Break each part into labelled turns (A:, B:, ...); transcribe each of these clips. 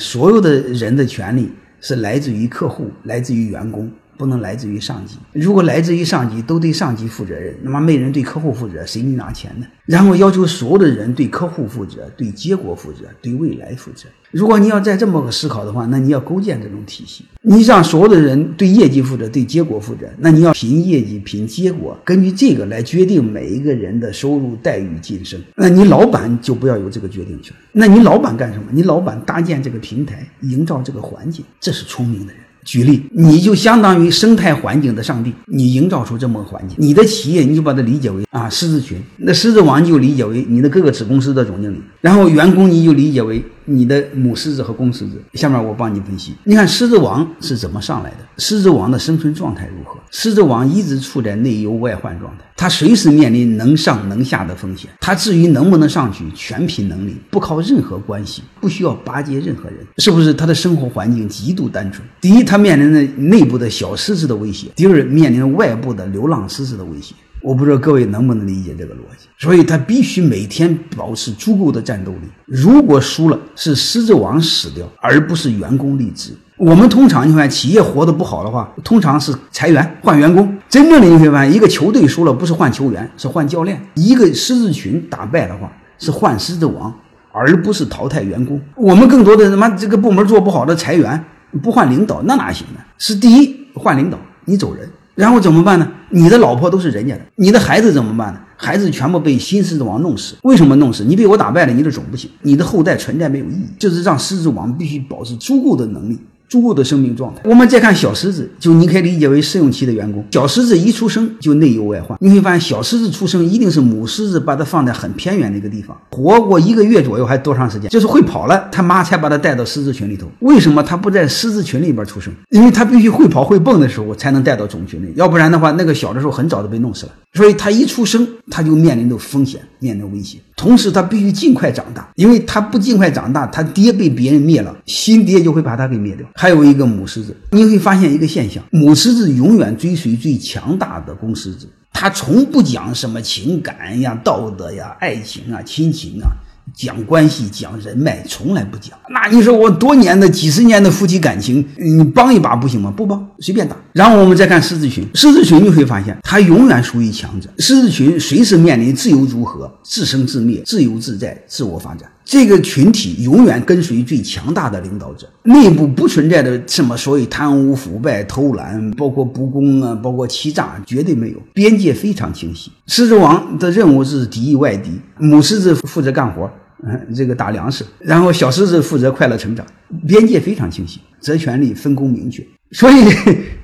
A: 所有的人的权利是来自于客户，来自于员工。不能来自于上级。如果来自于上级都对上级负责任，那么没人对客户负责，谁给你拿钱呢？然后要求所有的人对客户负责，对结果负责，对未来负责。如果你要再这么个思考的话，那你要构建这种体系，你让所有的人对业绩负责，对结果负责，那你要凭业绩、凭结果，根据这个来决定每一个人的收入、待遇、晋升。那你老板就不要有这个决定权。那你老板干什么？你老板搭建这个平台，营造这个环境，这是聪明的人。举例，你就相当于生态环境的上帝，你营造出这么个环境，你的企业你就把它理解为啊狮子群，那狮子王就理解为你的各个子公司的总经理，然后员工你就理解为。你的母狮子和公狮子，下面我帮你分析。你看狮子王是怎么上来的？狮子王的生存状态如何？狮子王一直处在内忧外患状态，他随时面临能上能下的风险。他至于能不能上去，全凭能力，不靠任何关系，不需要巴结任何人，是不是？他的生活环境极度单纯。第一，他面临着内部的小狮子的威胁；第二，面临着外部的流浪狮子的威胁。我不知道各位能不能理解这个逻辑，所以他必须每天保持足够的战斗力。如果输了，是狮子王死掉，而不是员工离职。我们通常你看企业活得不好的话，通常是裁员换员工。真正的你会发现，一个球队输了不是换球员，是换教练；一个狮子群打败的话，是换狮子王，而不是淘汰员工。我们更多的他妈这个部门做不好的裁员，不换领导那哪行呢？是第一换领导，你走人。然后怎么办呢？你的老婆都是人家的，你的孩子怎么办呢？孩子全部被新狮子王弄死。为什么弄死？你被我打败了，你的种不行，你的后代存在没有意义。就是让狮子王必须保持足够的能力。足够的生命状态。我们再看小狮子，就你可以理解为试用期的员工。小狮子一出生就内忧外患，你会发现小狮子出生一定是母狮子把它放在很偏远的一个地方，活过一个月左右还多长时间？就是会跑了，他妈才把它带到狮子群里头。为什么他不在狮子群里边出生？因为他必须会跑会蹦的时候才能带到种群里，要不然的话，那个小的时候很早就被弄死了。所以他一出生他就面临着风险，面临威胁。同时他必须尽快长大，因为他不尽快长大，他爹被别人灭了，新爹就会把他给灭掉。还有一个母狮子，你会发现一个现象：母狮子永远追随最强大的公狮子，它从不讲什么情感呀、道德呀、爱情啊、亲情啊。讲关系，讲人脉，从来不讲。那你说我多年的、几十年的夫妻感情，你帮一把不行吗？不帮，随便打。然后我们再看狮子群，狮子群你会发现，它永远属于强者。狮子群随时面临自由如何、自生自灭、自由自在、自我发展。这个群体永远跟随最强大的领导者，内部不存在的什么所谓贪污腐败、偷懒，包括不公啊，包括欺诈，绝对没有。边界非常清晰。狮子王的任务是敌意外敌，母狮子负责干活。嗯，这个打粮食，然后小狮子负责快乐成长，边界非常清晰，责权利分工明确，所以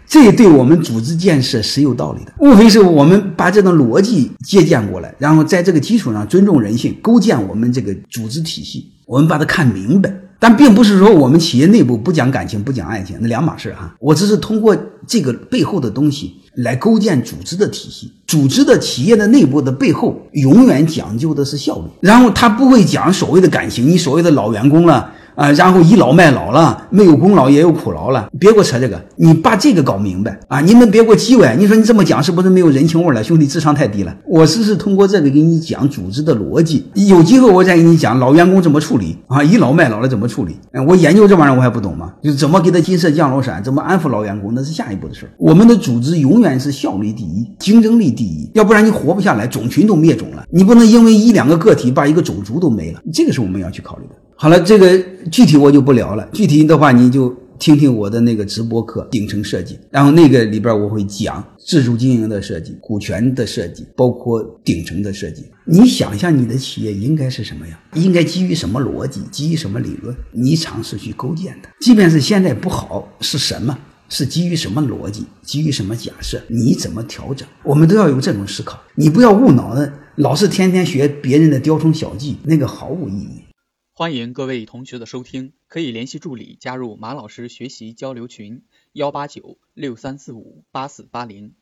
A: 这对我们组织建设是有道理的。无非是我们把这种逻辑借鉴过来，然后在这个基础上尊重人性，构建我们这个组织体系，我们把它看明白。但并不是说我们企业内部不讲感情、不讲爱情，那两码事哈。我只是通过这个背后的东西来构建组织的体系。组织的企业的内部的背后，永远讲究的是效率。然后他不会讲所谓的感情，你所谓的老员工了。啊，然后倚老卖老了，没有功劳也有苦劳了，别给我扯这个，你把这个搞明白啊！你们别给我叽歪，你说你这么讲是不是没有人情味了？兄弟，智商太低了。我只是通过这个给你讲组织的逻辑，有机会我再给你讲老员工怎么处理啊，倚老卖老了怎么处理？我研究这玩意儿我还不懂吗？就怎么给他金色降落伞，怎么安抚老员工，那是下一步的事儿。我们的组织永远是效率第一，竞争力第一，要不然你活不下来，种群都灭种了。你不能因为一两个个体把一个种族都没了，这个是我们要去考虑的。好了，这个具体我就不聊了。具体的话，你就听听我的那个直播课《顶层设计》，然后那个里边我会讲自主经营的设计、股权的设计，包括顶层的设计。你想象你的企业应该是什么样？应该基于什么逻辑？基于什么理论？你尝试去构建的。即便是现在不好，是什么？是基于什么逻辑？基于什么假设？你怎么调整？我们都要有这种思考。你不要误脑子，老是天天学别人的雕虫小技，那个毫无意义。
B: 欢迎各位同学的收听，可以联系助理加入马老师学习交流群：幺八九六三四五八四八零。